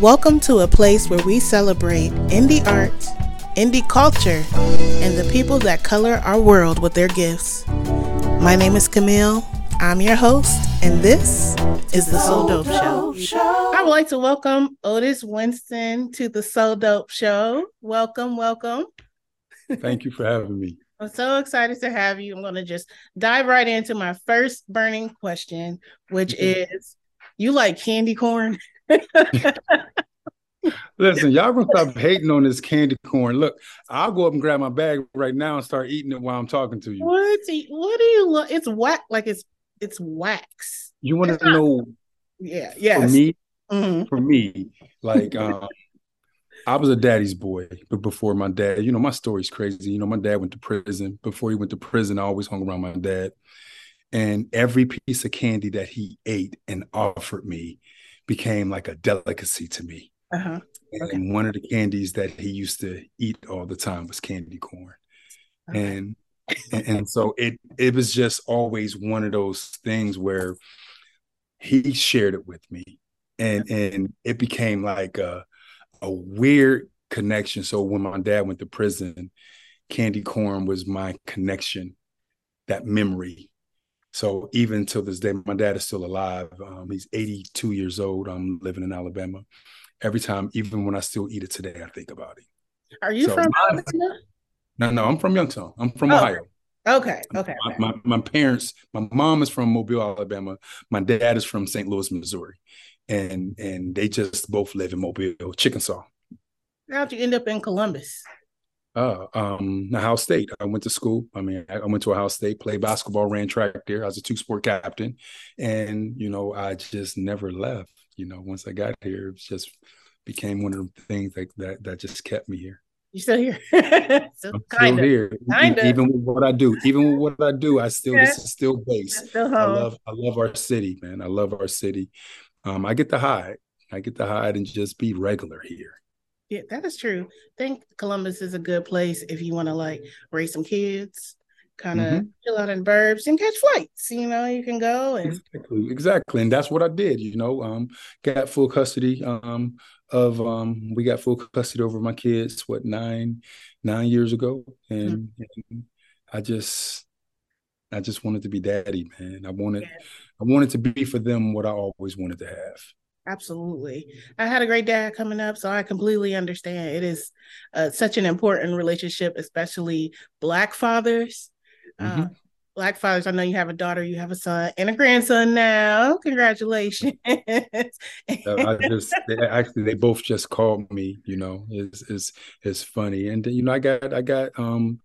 Welcome to a place where we celebrate indie art, indie culture, and the people that color our world with their gifts. My name is Camille. I'm your host, and this is the So Dope Show. I would like to welcome Otis Winston to the So Dope Show. Welcome, welcome. Thank you for having me. I'm so excited to have you. I'm going to just dive right into my first burning question, which is you like candy corn? Listen, y'all gonna stop hating on this candy corn. Look, I'll go up and grab my bag right now and start eating it while I'm talking to you. What? What do you look? It's wax, like it's it's wax. You want to know? Yeah, yeah. For me, mm-hmm. for me, like um, I was a daddy's boy, but before my dad, you know, my story's crazy. You know, my dad went to prison. Before he went to prison, I always hung around my dad. And every piece of candy that he ate and offered me became like a delicacy to me. Uh-huh. Okay. And one of the candies that he used to eat all the time was candy corn. Okay. And, and and so it it was just always one of those things where he shared it with me. And and it became like a a weird connection. So when my dad went to prison, candy corn was my connection, that memory. So even till this day, my dad is still alive. Um, he's 82 years old. I'm living in Alabama. Every time, even when I still eat it today, I think about it. Are you so from Alabama? No, no, I'm from Youngstown. I'm from oh. Ohio. Okay. Okay. My, my, my, parents, my mom is from Mobile, Alabama. My dad is from St. Louis, Missouri and and they just both live in Mobile, Chickasaw. How'd you end up in Columbus? Uh, um, Ohio State. I went to school. I mean, I went to Ohio State, played basketball, ran track there. I was a two sport captain, and you know, I just never left. You know, once I got here, it just became one of the things that that, that just kept me here. You still here? so, I'm still here. Kinda. Even with what I do, even with what I do, I still this is still base. Still I love I love our city, man. I love our city um, I get to hide. I get to hide and just be regular here. Yeah, that is true. I think Columbus is a good place if you want to like raise some kids, kind of mm-hmm. chill out in burbs and catch flights. You know, you can go and exactly, exactly, and that's what I did. You know, um, got full custody um of um we got full custody over my kids what nine nine years ago, and, mm-hmm. and I just I just wanted to be daddy, man. I wanted yeah. I wanted to be for them what I always wanted to have. Absolutely. I had a great dad coming up, so I completely understand. It is uh, such an important relationship, especially Black fathers. Mm-hmm. Uh, Black fathers, I know you have a daughter, you have a son, and a grandson now. Congratulations! I just they, actually they both just called me. You know, it's it's it's funny, and you know I got I got um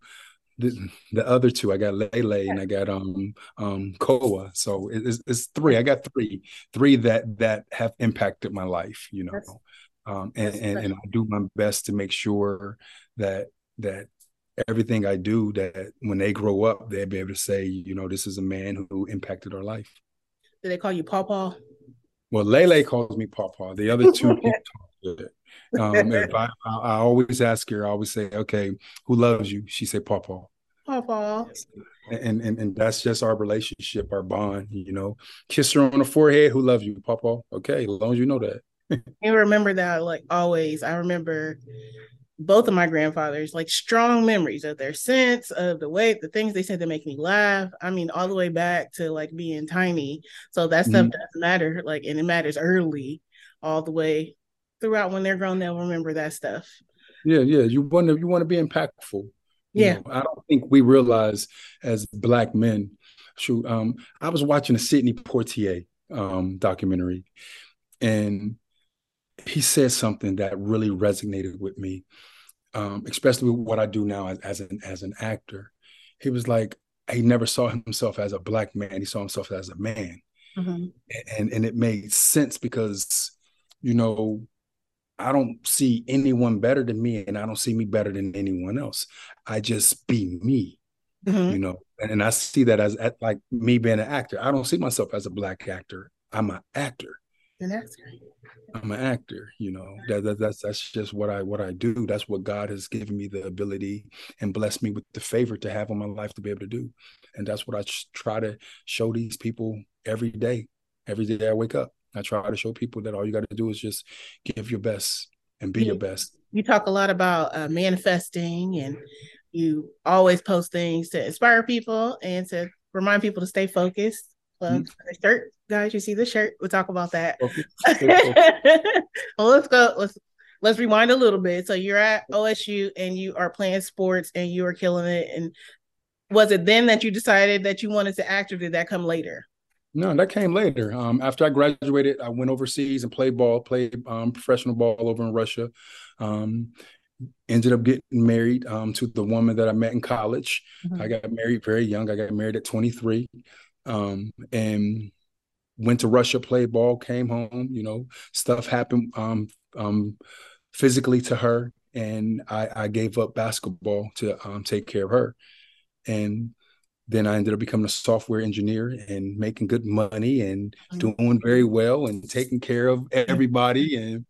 the, the other two, I got Lele and I got um um Koa. So it's, it's three. I got three, three that that have impacted my life. You know, that's, um, and and, and I do my best to make sure that that everything I do that when they grow up, they'll be able to say, you know, this is a man who impacted our life. Do they call you Pawpaw? Well, Lele calls me Pawpaw. The other two Um, if I, I, always ask her, I always say, "Okay, who loves you?" She say, "Pawpaw." Pawpaw. And, and and that's just our relationship, our bond. You know, kiss her on the forehead. Who loves you, Papa? Okay, as long as you know that. you remember that, like always. I remember both of my grandfathers, like strong memories of their sense of the way the things they said that make me laugh. I mean, all the way back to like being tiny. So that stuff mm-hmm. doesn't matter. Like, and it matters early, all the way throughout when they're grown, they'll remember that stuff. Yeah, yeah. You want to you want to be impactful. Yeah. You know, I don't think we realize as black men. Shoot, um, I was watching a Sidney Poitier um, documentary, and he said something that really resonated with me, um, especially with what I do now as, as an as an actor. He was like, he never saw himself as a black man; he saw himself as a man, mm-hmm. and and it made sense because, you know, I don't see anyone better than me, and I don't see me better than anyone else. I just be me, mm-hmm. you know. And, and, I see that as like me being an actor. I don't see myself as a black actor. I'm an actor. An actor. I'm an actor. You know that, that that's that's just what I what I do. That's what God has given me the ability and blessed me with the favor to have on my life to be able to do. And that's what I try to show these people every day. Every day I wake up. I try to show people that all you got to do is just give your best and be your best. You talk a lot about uh, manifesting, and you always post things to inspire people and to remind people to stay focused. Well, mm-hmm. shirt, guys, you see the shirt. We'll talk about that. well, let's go. Let's let's rewind a little bit. So you're at OSU and you are playing sports and you are killing it. And was it then that you decided that you wanted to act, or did that come later? No, that came later. Um, after I graduated, I went overseas and played ball, played um, professional ball over in Russia. Um, ended up getting married um, to the woman that I met in college. Mm-hmm. I got married very young. I got married at 23, um, and went to Russia, played ball, came home. You know, stuff happened um, physically to her, and I, I gave up basketball to take care of her. And then I ended up becoming a software engineer and making good money and mm-hmm. doing very well and taking care of everybody. And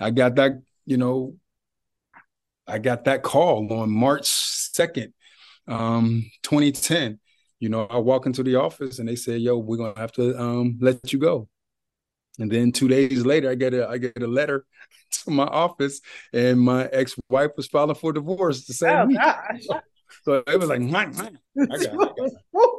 I got that, you know, I got that call on March 2nd, um, 2010. You know, I walk into the office and they said, yo, we're gonna have to um, let you go. And then two days later, I get a I get a letter to my office, and my ex-wife was filing for divorce the same oh, week. Gosh. So it was like, I got, I got,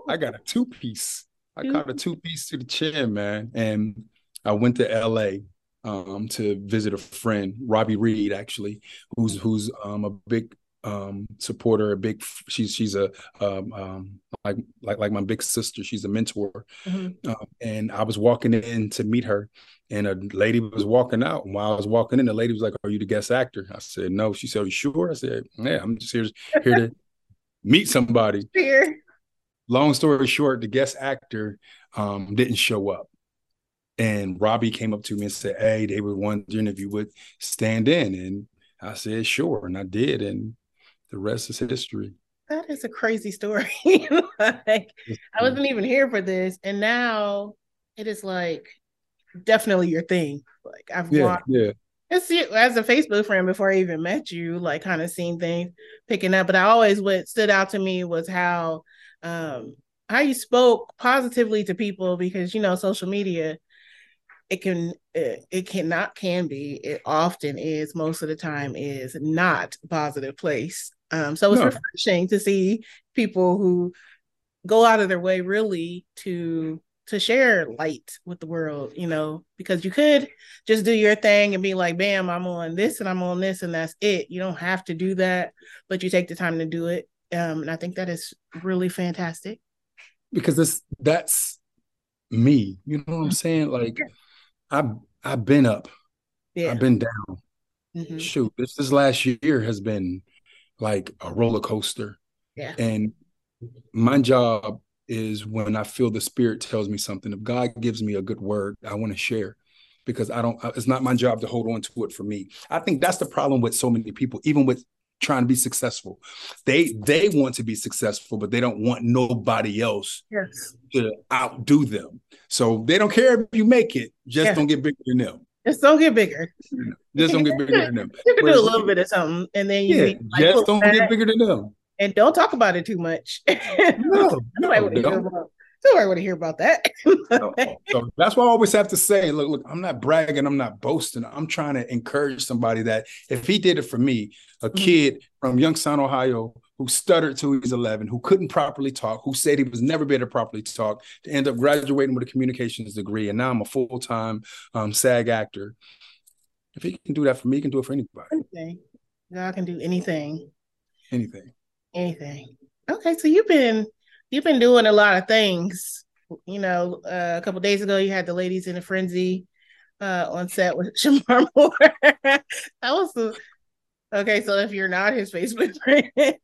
I got a two piece. I caught a two piece to the chin, man. And I went to LA um, to visit a friend, Robbie Reed, actually, who's who's um, a big um, supporter, a big. She's she's a um, um, like like like my big sister. She's a mentor, mm-hmm. um, and I was walking in to meet her, and a lady was walking out. And while I was walking in, the lady was like, "Are you the guest actor?" I said, "No." She said, "Are you sure?" I said, "Yeah, I'm just here here to meet somebody. Here. Long story short, the guest actor um, didn't show up. And Robbie came up to me and said, Hey, they were wondering if you would stand in. And I said, Sure. And I did. And the rest is history. That is a crazy story. like, I wasn't even here for this. And now it is like definitely your thing. Like, I've yeah, watched, yeah as a Facebook friend before I even met you, like kind of seeing things picking up. But I always what stood out to me was how um how you spoke positively to people because you know social media it can it, it cannot can be it often is most of the time is not a positive place um so it's no. refreshing to see people who go out of their way really to to share light with the world, you know, because you could just do your thing and be like, bam, I'm on this and I'm on this and that's it. You don't have to do that, but you take the time to do it. Um, and I think that is really fantastic. Because this that's me. You know what I'm mm-hmm. saying? Like I've I've been up. Yeah. I've been down. Mm-hmm. Shoot, this this last year has been like a roller coaster. Yeah. And my job is when I feel the spirit tells me something. If God gives me a good word, I want to share because I don't, it's not my job to hold on to it for me. I think that's the problem with so many people, even with trying to be successful. They they want to be successful, but they don't want nobody else yes. to outdo them. So they don't care if you make it, just don't get bigger than them. Just don't get bigger. Just don't get bigger than them. You can Whereas, do a little bit of something, and then you yeah, like, just oh, don't get bigger than them and don't talk about it too much. No, nobody want to hear about. Nobody want to hear about that. no, so that's why I always have to say, look, look, I'm not bragging, I'm not boasting. I'm trying to encourage somebody that if he did it for me, a mm-hmm. kid from Youngstown, Ohio, who stuttered till he was 11, who couldn't properly talk, who said he was never be able to properly talk, to end up graduating with a communications degree, and now I'm a full time um, SAG actor. If he can do that for me, he can do it for anybody. Anything. God can do anything. Anything. Anything. Okay, so you've been you've been doing a lot of things. You know, uh, a couple days ago you had the ladies in a frenzy uh, on set with Shemar Moore. that was okay. So if you're not his Facebook friend,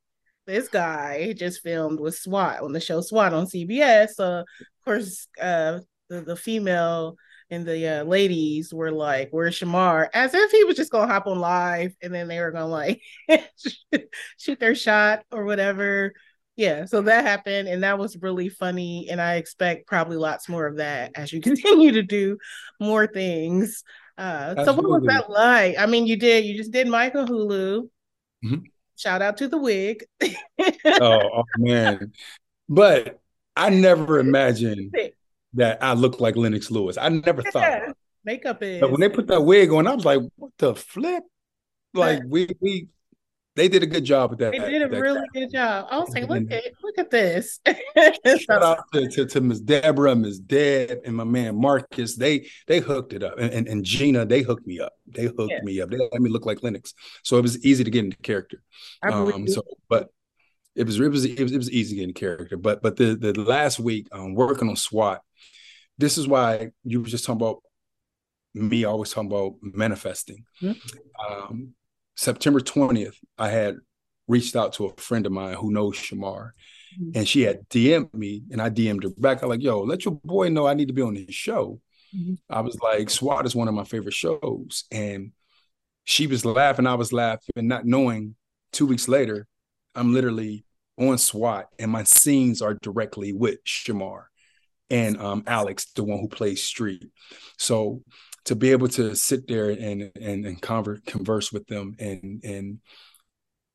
this guy just filmed with SWAT on the show SWAT on CBS. So of course, uh, the the female and the uh, ladies were like, "Where's Shemar?" As if he was just gonna hop on live, and then they were gonna like shoot their shot or whatever. Yeah, so that happened, and that was really funny. And I expect probably lots more of that as you continue to do more things. Uh, so what was that like? I mean, you did you just did Michael Hulu. Mm-hmm. Shout out to the wig. oh, oh man, but I never imagined that I look like Lennox Lewis. I never yeah. thought makeup is. But when they put that wig on, I was like, what the flip? Like we we they did a good job with that. They did a that really good job. I was like, look at look at this. Shout out to, to, to Miss Deborah, Miss Deb, and my man Marcus. They they hooked it up. And, and, and Gina, they hooked me up. They hooked yeah. me up. They let me look like Lennox. So it was easy to get into character. Um, so but it was it was it was it was easy to get into character. But but the the last week um working on SWAT, this is why you were just talking about me always talking about manifesting. Mm-hmm. Um, September 20th, I had reached out to a friend of mine who knows Shemar. Mm-hmm. And she had DM'd me and I DM'd her back. I'm like, yo, let your boy know I need to be on his show. Mm-hmm. I was like, SWAT is one of my favorite shows. And she was laughing, I was laughing, and not knowing two weeks later, I'm literally on SWAT and my scenes are directly with Shemar and um, Alex, the one who plays Street. So to be able to sit there and and and converse, converse with them and and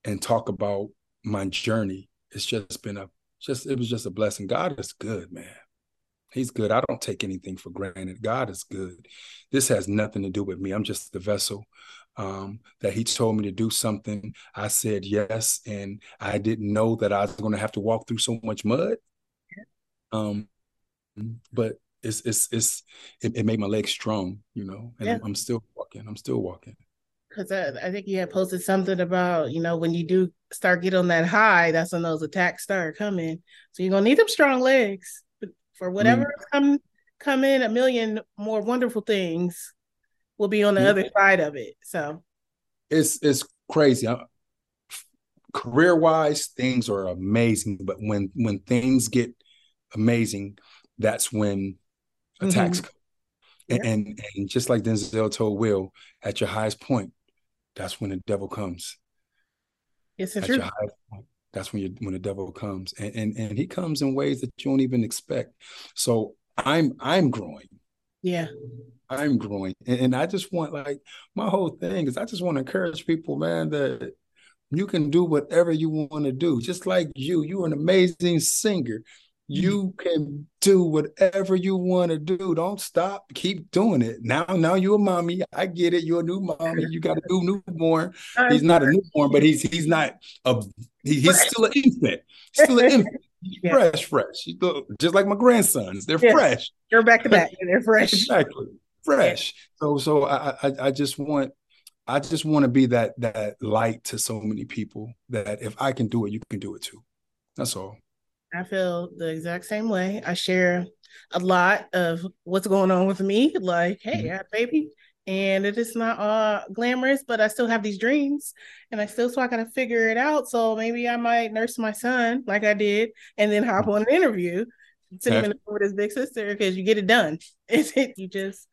and talk about my journey it's just been a just it was just a blessing. God is good man. He's good. I don't take anything for granted. God is good. This has nothing to do with me. I'm just the vessel um, that he told me to do something. I said yes and i didn't know that i was going to have to walk through so much mud. Um, but it's it's it's it, it made my legs strong, you know, and yeah. I'm, still walking. I'm still walking. Because I, I, think you had posted something about you know when you do start get on that high, that's when those attacks start coming. So you're gonna need them strong legs for whatever mm. come come in. A million more wonderful things will be on the yeah. other side of it. So it's it's crazy. Career wise, things are amazing, but when when things get amazing, that's when attacks mm-hmm. and, yeah. and, and just like Denzel told Will, at your highest point, that's when the devil comes. Yes, it's true. Point, that's when you when the devil comes, and, and and he comes in ways that you don't even expect. So I'm I'm growing. Yeah. I'm growing. And, and I just want like my whole thing is I just want to encourage people, man, that you can do whatever you want to do. Just like you, you're an amazing singer. You can do whatever you want to do. Don't stop. Keep doing it. Now, now you're a mommy. I get it. You're a new mommy. You got a new newborn. He's not a newborn, but he's he's not a he, he's still an infant. Still an infant. Yeah. Fresh, fresh. Just like my grandsons. They're yeah. fresh. You're back to back. They're fresh. exactly. Fresh. So so I, I I just want I just want to be that that light to so many people that if I can do it, you can do it too. That's all. I feel the exact same way. I share a lot of what's going on with me. Like, hey, mm-hmm. I have baby, and it is not all glamorous, but I still have these dreams, and I still so I gotta figure it out. So maybe I might nurse my son like I did, and then hop on an interview, send him in the with his big sister because you get it done. It's it you just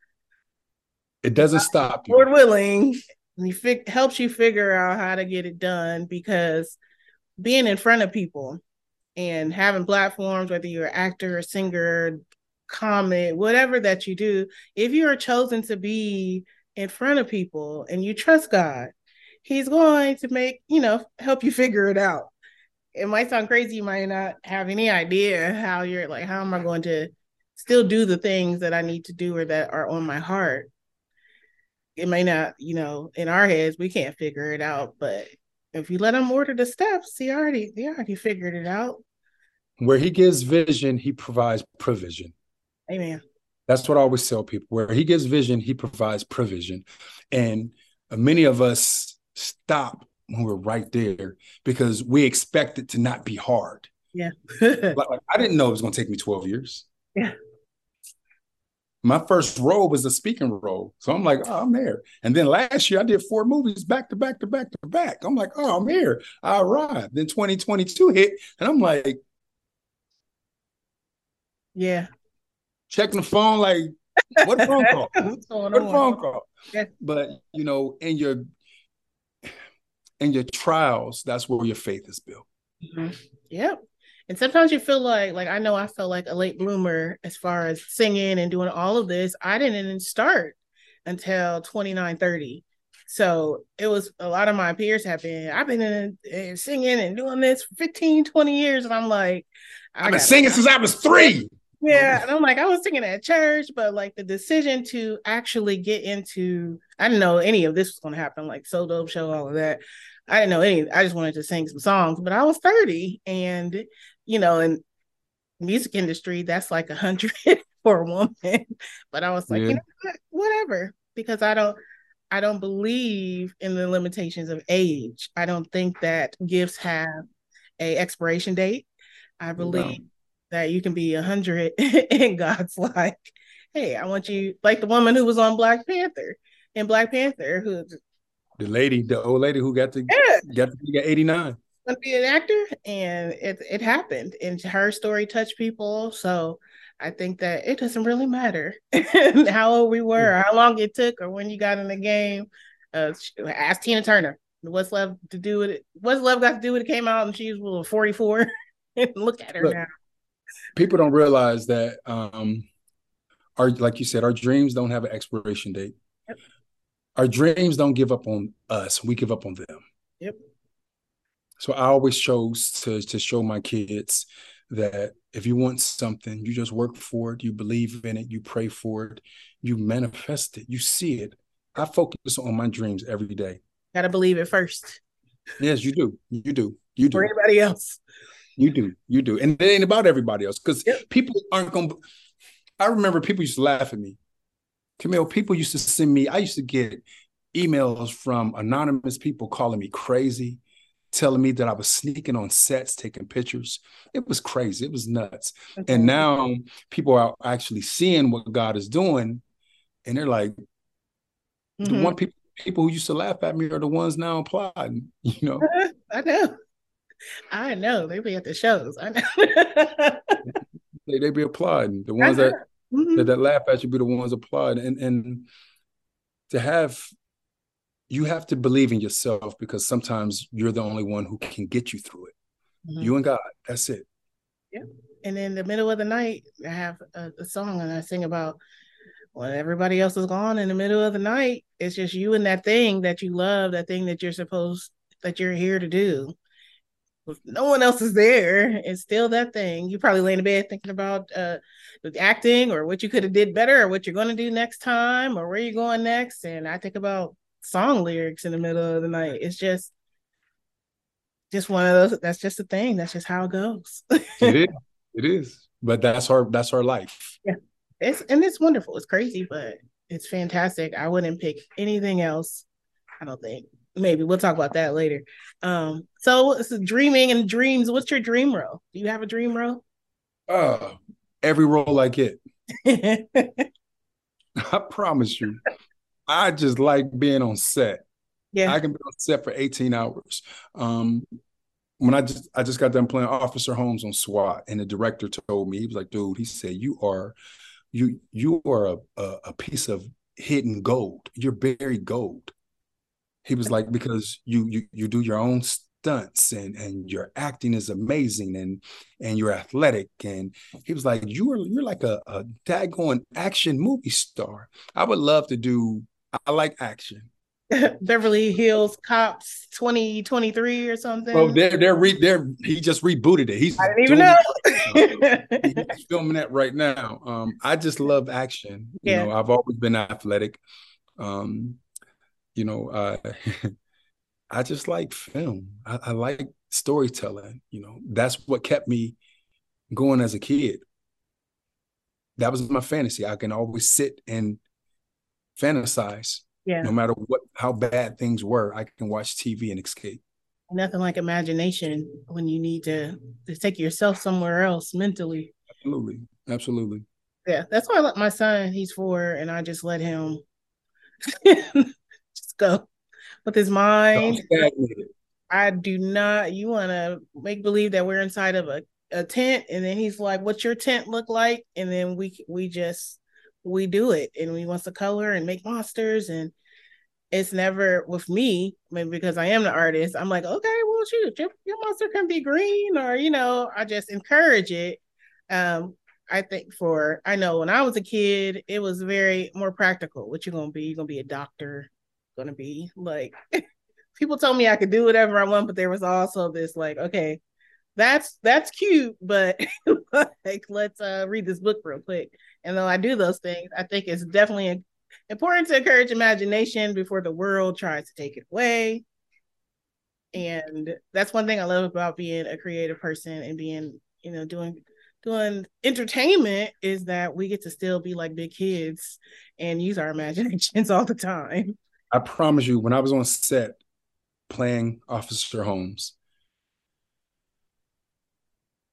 it doesn't stop. Lord willing, he fi- helps you figure out how to get it done because being in front of people and having platforms, whether you're an actor, singer, comic, whatever that you do, if you are chosen to be in front of people and you trust God, He's going to make, you know, help you figure it out. It might sound crazy, you might not have any idea how you're like, how am I going to still do the things that I need to do or that are on my heart? It may not, you know, in our heads, we can't figure it out, but if you let him order the steps, he already he already figured it out. Where he gives vision, he provides provision. Amen. That's what I always tell people. Where he gives vision, he provides provision. And many of us stop when we're right there because we expect it to not be hard. Yeah. like, like, I didn't know it was going to take me 12 years. Yeah. My first role was a speaking role. So I'm like, oh, I'm there. And then last year I did four movies back to back to back to back. I'm like, oh, I'm here. I arrived. Then 2022 hit. And I'm like, yeah. Checking the phone, like, what phone call? What's going what on? phone call? Yeah. But you know, in your in your trials, that's where your faith is built. Mm-hmm. Yep. And sometimes you feel like, like I know I felt like a late bloomer as far as singing and doing all of this. I didn't even start until 29, 30. So it was a lot of my peers have been, I've been in, in singing and doing this for 15, 20 years. And I'm like, I've been singing since I was three. Yeah, and I'm like, I was singing at church, but like the decision to actually get into, I didn't know any of this was going to happen, like So Dope Show, all of that. I didn't know any. I just wanted to sing some songs, but I was 30, and you know, in music industry, that's like a hundred for a woman. But I was like, yeah. you know what? Whatever, because I don't. I don't believe in the limitations of age. I don't think that gifts have a expiration date. I believe that you can be a hundred and God's like, hey, I want you like the woman who was on Black Panther in Black Panther who the lady, the old lady who got to yeah. got to be 89. To be an actor, and it it happened, and her story touched people. So I think that it doesn't really matter how old we were, yeah. how long it took, or when you got in the game. Uh, ask Tina Turner. What's love to do with it? What's love got to do with it? Came out and she was 44. Look at her Look, now people don't realize that um our like you said our dreams don't have an expiration date. Yep. our dreams don't give up on us. We give up on them. Yep. So i always chose to to show my kids that if you want something you just work for it you believe in it you pray for it you manifest it you see it. I focus on my dreams every day. Gotta believe it first. Yes you do. You do. You do. For anybody else you do, you do, and it ain't about everybody else because yep. people aren't gonna. I remember people used to laugh at me. Camille, people used to send me. I used to get emails from anonymous people calling me crazy, telling me that I was sneaking on sets, taking pictures. It was crazy. It was nuts. Okay. And now people are actually seeing what God is doing, and they're like, mm-hmm. the one people people who used to laugh at me are the ones now applauding. You know, I know. I know they be at the shows. I know they, they be applauding. The ones that, mm-hmm. that, that laugh at you be the ones applauding, and and to have you have to believe in yourself because sometimes you're the only one who can get you through it. Mm-hmm. You and God. That's it. Yeah. And in the middle of the night, I have a, a song and I sing about when everybody else is gone in the middle of the night. It's just you and that thing that you love, that thing that you're supposed that you're here to do no one else is there, it's still that thing. You probably lay in bed thinking about uh acting or what you could have did better or what you're going to do next time or where you're going next. And I think about song lyrics in the middle of the night. It's just just one of those that's just a thing. That's just how it goes. it is. It is. But that's our that's our life. Yeah. It's and it's wonderful. It's crazy, but it's fantastic. I wouldn't pick anything else. I don't think maybe we'll talk about that later. Um, so it's dreaming and dreams. What's your dream role? Do you have a dream role? Uh, every role I get. I promise you. I just like being on set. Yeah. I can be on set for 18 hours. Um, when I just I just got done playing Officer Holmes on SWAT, and the director told me, he was like, dude, he said, you are you you are a, a, a piece of hidden gold. You're buried gold he was like because you you you do your own stunts and and your acting is amazing and and you're athletic and he was like you are you're like a, a daggone action movie star i would love to do i like action Beverly Hills Cops 2023 or something. Oh, they're they're re, they're he just rebooted it. He's I didn't even know. he's filming that right now. Um, I just love action. You yeah. know, I've always been athletic. Um, you know, uh, I just like film. I, I like storytelling. You know, that's what kept me going as a kid. That was my fantasy. I can always sit and fantasize. Yeah. No matter what, how bad things were, I can watch TV and escape. Nothing like imagination when you need to, to take yourself somewhere else mentally. Absolutely. Absolutely. Yeah. That's why I let my son, he's four, and I just let him go with his mind. I do not. You want to make believe that we're inside of a, a tent, and then he's like, "What's your tent look like?" And then we we just we do it, and he wants to color and make monsters, and it's never with me. Maybe because I am the artist, I'm like, okay, well, shoot, your, your monster can be green, or you know, I just encourage it. Um, I think for I know when I was a kid, it was very more practical. What you gonna be? You're gonna be a doctor gonna be. Like people told me I could do whatever I want, but there was also this like, okay, that's that's cute, but like let's uh read this book real quick. And though I do those things, I think it's definitely important to encourage imagination before the world tries to take it away. And that's one thing I love about being a creative person and being, you know, doing doing entertainment is that we get to still be like big kids and use our imaginations all the time. I promise you, when I was on set playing Officer Holmes,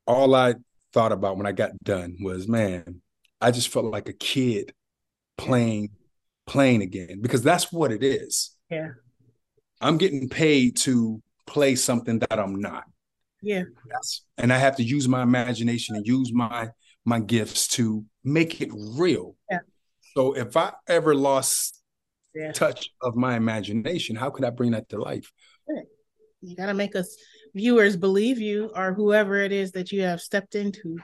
all I thought about when I got done was, man, I just felt like a kid playing playing again because that's what it is. Yeah. I'm getting paid to play something that I'm not. Yeah. Yes. And I have to use my imagination and use my my gifts to make it real. Yeah. So if I ever lost Yeah. touch of my imagination, how could I bring that to life? You got to make us viewers believe you or whoever it is that you have stepped into.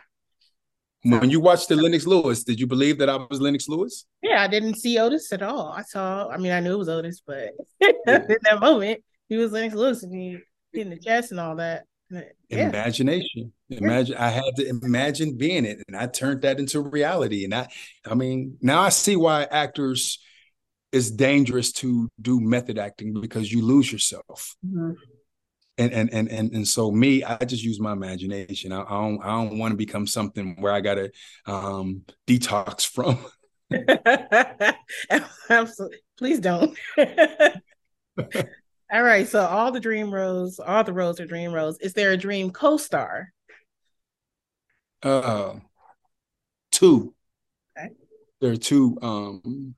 When you watched the Lennox Lewis, did you believe that I was Lennox Lewis? Yeah, I didn't see Otis at all. I saw, I mean, I knew it was Otis, but in that moment, he was Lennox Lewis and he hitting the chest and all that. Yeah. Imagination. Imagine I had to imagine being it, and I turned that into reality. And I, I mean, now I see why actors it's dangerous to do method acting because you lose yourself. Mhm. And and and and and so me, I just use my imagination. I, I don't I don't want to become something where I gotta um detox from. Absolutely. Please don't. all right. So all the dream roles, all the roles are dream roles. Is there a dream co-star? Uh two. Okay. There are two um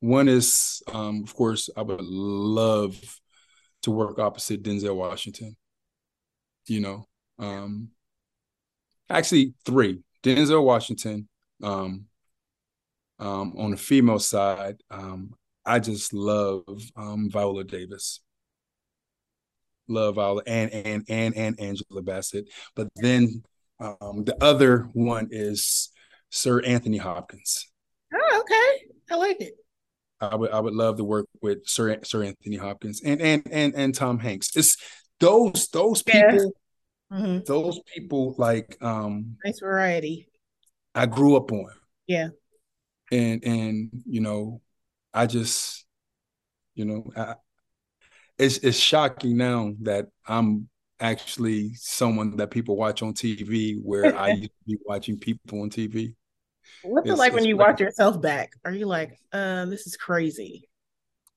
one is um of course I would love to work opposite Denzel Washington. You know, um actually three. Denzel Washington, um, um, on the female side, um, I just love um, Viola Davis. Love Viola and and and and Angela Bassett. But then um, the other one is Sir Anthony Hopkins. Oh, okay. I like it. I would I would love to work with Sir Sir Anthony Hopkins and and and and Tom Hanks. It's those those Yeah. people Mhm. those people like um Nice variety. I grew up on. Yeah. And and you know, I just you know, I, it's it's shocking now that I'm actually someone that people watch on TV where I used to be watching people on TV. What's it like when you like- watch yourself back? Are you like, um, this is crazy?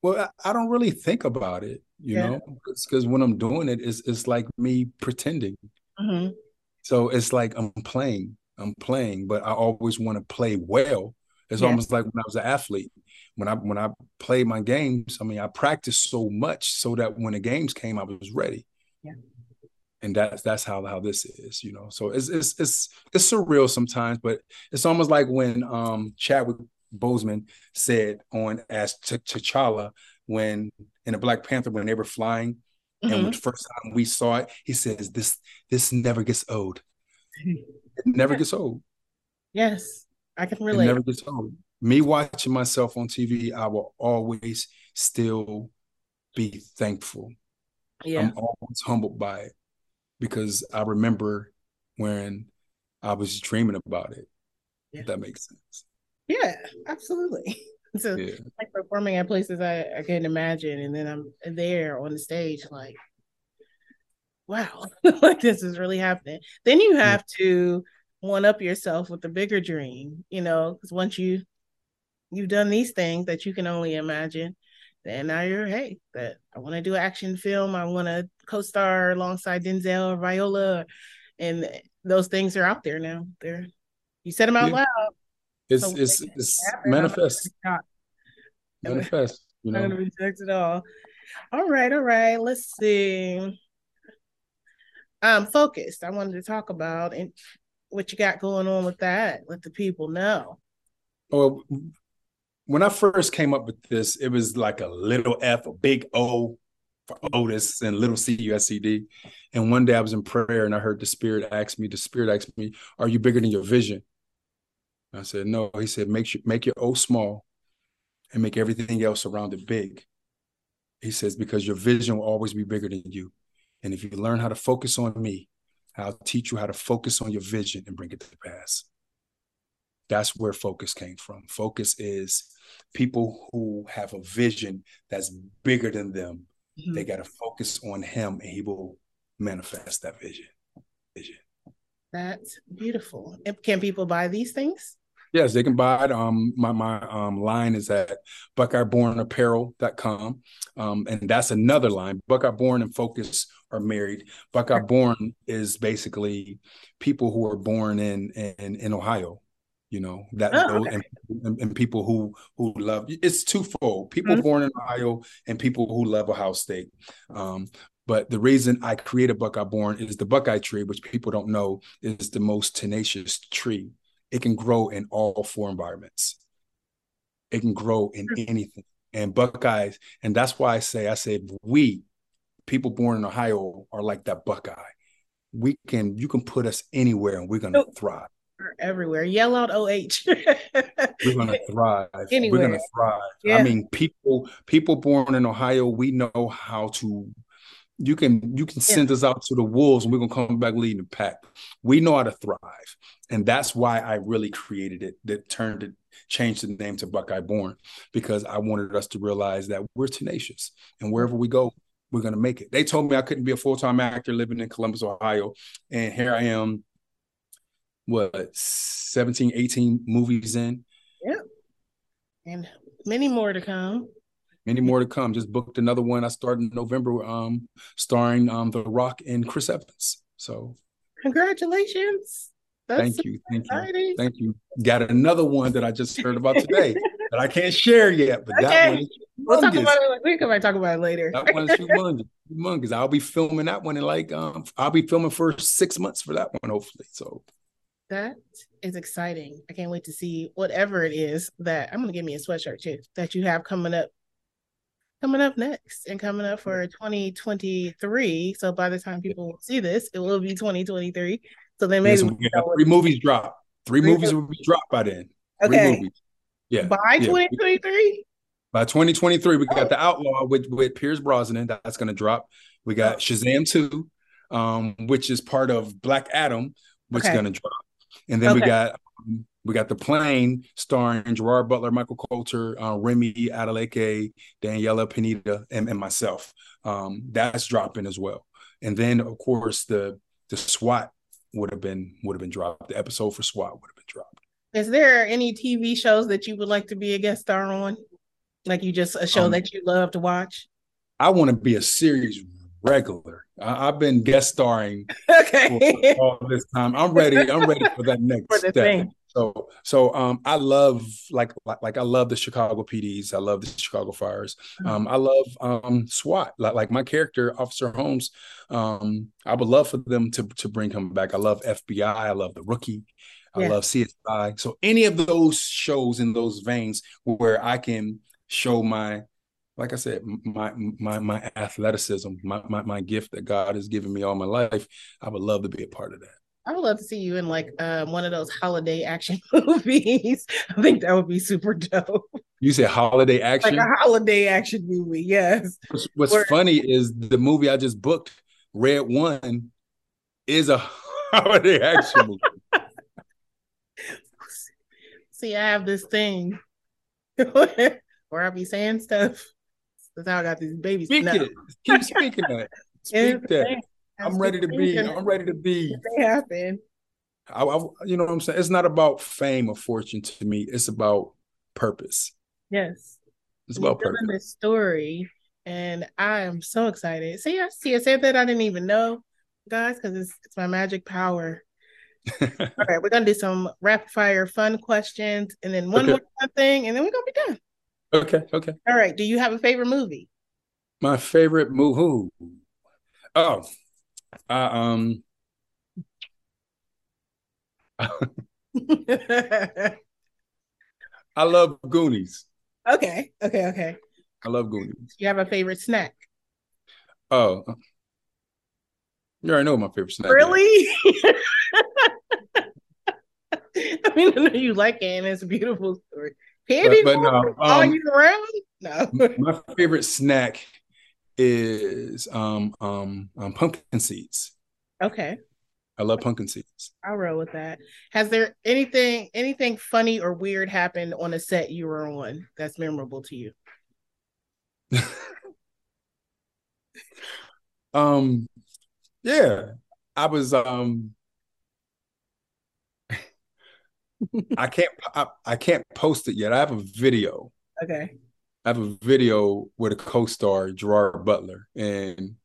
Well, I, I don't really think about it, you Yeah. know, because when I'm doing it, it's it's like me pretending. hmm So it's like I'm playing, I'm playing, but I always want to play well. It's Yeah. almost like when I was an athlete. When I when I played my games, I mean, I practiced so much so that when the games came, I was ready. And that's that's how how this is, you know. So it's it's it's it's surreal sometimes, but it's almost like when um Chadwick Boseman said on as T- T'Challa when in the Black Panther when they were flying and Mhm. when the first time we saw it, he says this this never gets old. It never gets old. Yes, I can It relate. never gets old. Me watching myself on TV, I will always still be thankful. yeah. I'm always humbled by it because I remember when I was dreaming about it. Yeah. If that makes sense. Yeah, absolutely. So Yeah. like performing at places I, I couldn't imagine, and then I'm there on the stage, like, wow, like this is really happening. Then you have to one up yourself with a bigger dream, you know, because once you you've done these things that you can only imagine, then now you're hey, that I want to do action film, I want to co-star alongside Denzel Viola, and those things are out there now. They're you said them out Yeah. loud. It's So it's it's happen, manifest. gonna be shocked. Manifest. You I'm know. gonna reject it all. All right, all right. Let's see. Um, focused. I wanted to talk about and what you got going on with that. Let the people know. Well, when I first came up with this, it was like a little F, a big O for Otis, and little C U S C D. And one day I was in prayer and I heard the Spirit ask me, the Spirit asked me, Are you bigger than your vision? I said, No. He said, Make your make your O small and make everything else around it big. He says, because your vision will always be bigger than you. And if you learn how to focus on me, I'll teach you how to focus on your vision and bring it to pass. That's where focus came from. Focus is people who have a vision that's bigger than them. Mm-hmm. They got to focus on him and he will manifest that vision. Vision. That's beautiful. Can people buy these things? Yes, they can buy it. Um, my my um line is at BuckeyeBornApparel.com. Um, and that's another line. Buckeye Born and Focus are married. Buckeye Born is basically people who are born in in, in Ohio. You know that oh, okay. and, and, people who who love it's twofold. People mm-hmm. born in Ohio and people who love Ohio State. Um, but the reason I created Buckeye Born is the Buckeye tree, which people don't know is the most tenacious tree. It can grow in all four environments. It can grow in anything. And Buckeyes, and that's why I say, I say, we, people born in Ohio, are like that Buckeye. We can, you can put us anywhere and we're going to thrive. We're everywhere. Yell out OH. we're to thrive. Anywhere. We're to thrive. Yeah. I mean, people, people born in Ohio, we know how to you can you can send yeah. us out to the wolves and we're gonna come back leading the pack. We know how to thrive. And that's why I really created it, that turned it, changed the name to Buckeye Born, because I wanted us to realize that we're tenacious and wherever we go, we're gonna make it. They told me I couldn't be a full-time actor living in Columbus, Ohio. And here I am, what 17, 18 movies in. Yeah. And many more to come. Many more to come. Just booked another one. I started in November, um, starring um The Rock and Chris Evans. So congratulations. That's thank you. Thank exciting. you. Thank you. Got another one that I just heard about today that I can't share yet, but okay. that one We'll talk about it. We can talk about it later. that one's humongous. humongous. I'll be filming that one in like um I'll be filming for six months for that one, hopefully. So that is exciting. I can't wait to see whatever it is that I'm gonna give me a sweatshirt too that you have coming up coming up next and coming up for 2023. So by the time people see this, it will be 2023. So then maybe yes, three movies drop. Three, three movies will be dropped by then. Okay. Yeah. By yeah. 2023? By 2023, we got the Outlaw with, with Pierce Brosnan. That's going to drop. We got Shazam 2, um, which is part of Black Adam, which okay. is going to drop. And then okay. we got um, we got the plane starring Gerard Butler, Michael Colter, uh, Remi Adeleke, Daniela Pineda, and, and myself. Um, that's dropping as well. And then of course the the SWAT would have been would have been dropped. The episode for SWAT would have been dropped. Is there any TV shows that you would like to be a guest star on? Like you just a show um, that you love to watch? I want to be a series regular. I, have been guest starring okay. all this time. I'm ready. I'm ready for that next for step. Thing. So so um I love like, like like I love the Chicago PDs. I love the Chicago Fires. Mm-hmm. Um I love um SWAT. Like like my character Officer Holmes. Um I would love for them to to bring him back. I love FBI. I love the Rookie. I yeah. love CSI. So any of those shows in those veins where I can show my like I said, my my my athleticism, my, my my gift that God has given me all my life, I would love to be a part of that. I would love to see you in like um, one of those holiday action movies. I think that would be super dope. You said holiday action, like a holiday action movie. Yes. What's, what's Where- funny is the movie I just booked, Red One, is a holiday action movie. See, I have this thing where I be saying stuff. That's how I got these babies. Speak no. it. Keep speaking that. Speak that. I'm ready to be. I'm ready to be. They happen. I, I, you know what I'm saying? It's not about fame or fortune to me. It's about purpose. Yes. It's about purpose. This story, and I am so excited. See, I see. I said that I didn't even know, guys, because it's it's my magic power. All right, we're gonna do some rapid fire fun questions, and then one okay. more thing, and then we're gonna be done. Okay. Okay. All right. Do you have a favorite movie? My favorite movie. Oh, I um. I love Goonies. Okay. Okay. Okay. I love Goonies. You have a favorite snack? Oh, you already know my favorite snack. Really? I mean, I know you like it, and it's a beautiful story. Candy but, but no, all um, year round? No. my favorite snack is um, um, um pumpkin seeds. Okay. I love pumpkin seeds. I'll roll with that. Has there anything anything funny or weird happened on a set you were on that's memorable to you? um yeah. I was um I can't I, I can't post it yet. I have a video. Okay. I have a video with a co-star Gerard Butler and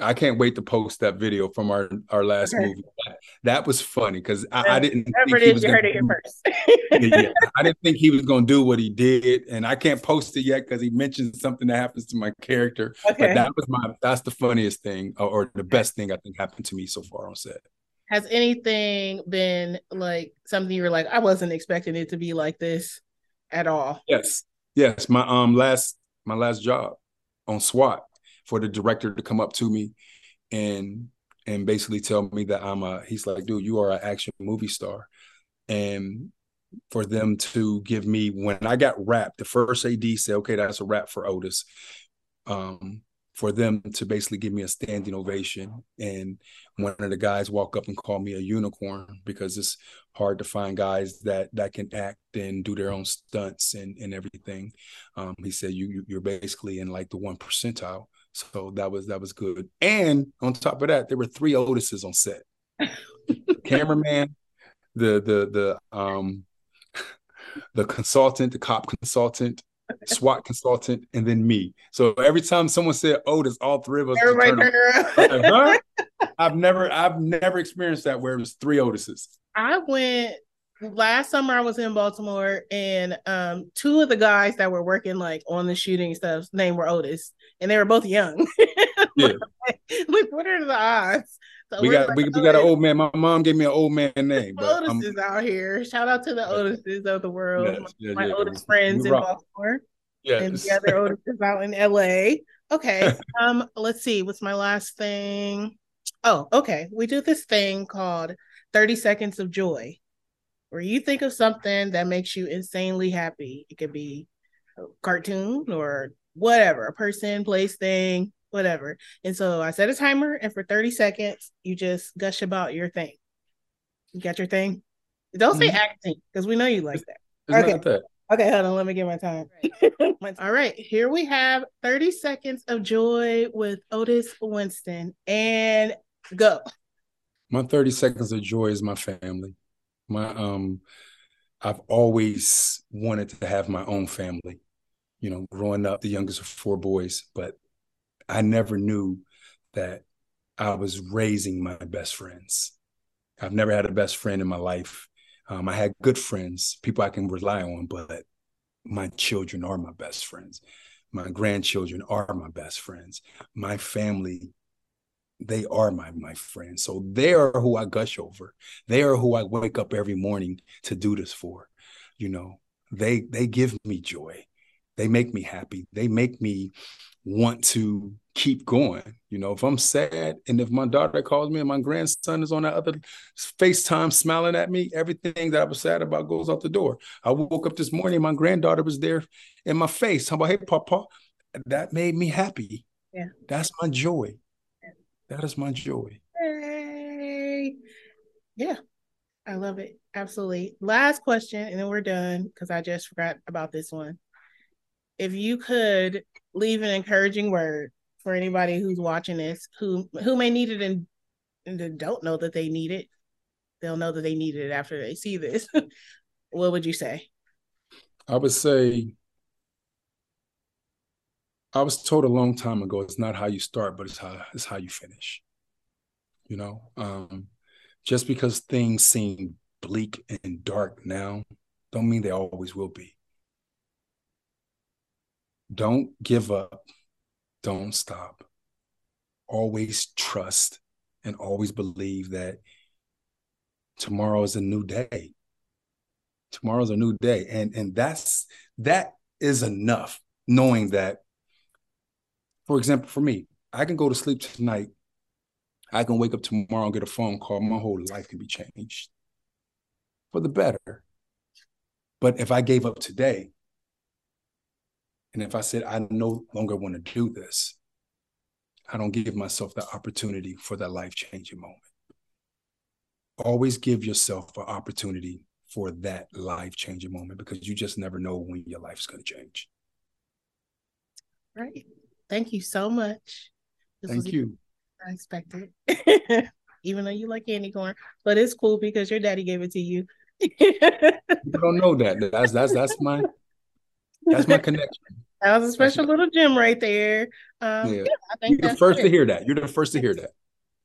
I can't wait to post that video from our our last okay. movie. That, was funny because I, I, didn't think did. He was you heard it here first. yeah, I didn't think he was going to do what he did, and I can't post it yet because he mentioned something that happens to my character. Okay. But that was my that's the funniest thing or, or the best thing I think happened to me so far on set. Has anything been like something you were like, I wasn't expecting it to be like this at all? Yes, yes. My um last my last job on SWAT for the director to come up to me and and basically tell me that I'm a he's like, dude, you are an action movie star. And for them to give me when I got wrapped, the first AD said, okay, that's a wrap for Otis. Um, for them to basically give me a standing ovation. And one of the guys walk up and call me a unicorn because it's hard to find guys that that can act and do their own stunts and, and everything. Um, he said, you, you're basically in like the one percentile. So that was that was good. And on top of that, there were three Otises on set. cameraman, the the the um the consultant, the cop consultant, SWAT consultant, and then me. So every time someone said Otis, all three of us everybody turn around. Like, huh? I've never I've never experienced that where it was three Otises. I went last summer I was in Baltimore and um two of the guys that were working like on the shooting stuff name were Otis and they were both young. yeah. like what are the odds? So we got like, we, we got an old man. My mom gave me an old man name. But Otis is out here. Shout out to the Otises of the world. Yes, yes, my yes, Otis friends in Baltimore. Yes. And the other Otis out in LA. Okay. um, let's see. What's my last thing? Oh, okay. We do this thing called 30 Seconds of Joy where you think of something that makes you insanely happy. It could be a cartoon or whatever, a person, place, thing, whatever. And so I set a timer, and for 30 seconds, you just gush about your thing. You got your thing? Don't say mm-hmm. acting because we know you like that. It's okay. That. Okay, hold on. Let me get my time. All right, here we have 30 seconds of joy with Otis Winston, and go. My 30 seconds of joy is my family. My um, I've always wanted to have my own family. You know, growing up, the youngest of four boys, but I never knew that I was raising my best friends. I've never had a best friend in my life. Um, I had good friends, people I can rely on, but my children are my best friends. My grandchildren are my best friends. My family they are my my friends. So they are who I gush over. They are who I wake up every morning to do this for. You know, they they give me joy. They make me happy. They make me want to keep going. You know, if I'm sad and if my daughter calls me and my grandson is on that other FaceTime smiling at me, everything that I was sad about goes out the door. I woke up this morning, my granddaughter was there in my face. How about, hey, Papa? That made me happy. Yeah. That's my joy. That is my joy. Hey. Yeah. I love it. Absolutely. Last question, and then we're done because I just forgot about this one. If you could leave an encouraging word for anybody who's watching this, who who may need it and, and don't know that they need it, they'll know that they need it after they see this. what would you say? I would say I was told a long time ago, it's not how you start, but it's how it's how you finish. You know, um, just because things seem bleak and dark now, don't mean they always will be. Don't give up. Don't stop. Always trust and always believe that tomorrow is a new day. Tomorrow's a new day. And and that's that is enough knowing that for example, for me, I can go to sleep tonight. I can wake up tomorrow and get a phone call. My whole life can be changed for the better. But if I gave up today, and if I said I no longer want to do this, I don't give myself the opportunity for that life changing moment. Always give yourself an opportunity for that life changing moment because you just never know when your life is going to change. Right. Thank you so much. This Thank you. Unexpected. Even though you like candy corn, but it's cool because your daddy gave it to you. you don't know that. That's that's that's my that's my connection. That was a special little gem right there. Um, yeah. yeah I think You're the first good. to hear that. You're the first to hear that.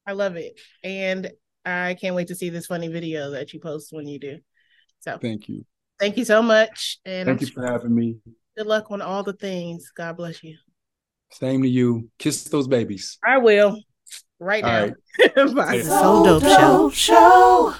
I love it. And I can't wait to see this funny video that you post when you do. So thank you. Thank you so much. And thank I'm you for having me. Good luck on all the things. God bless you. Same to you. Kiss those babies. I will. Right all now. Right. Bye. So dope show. show.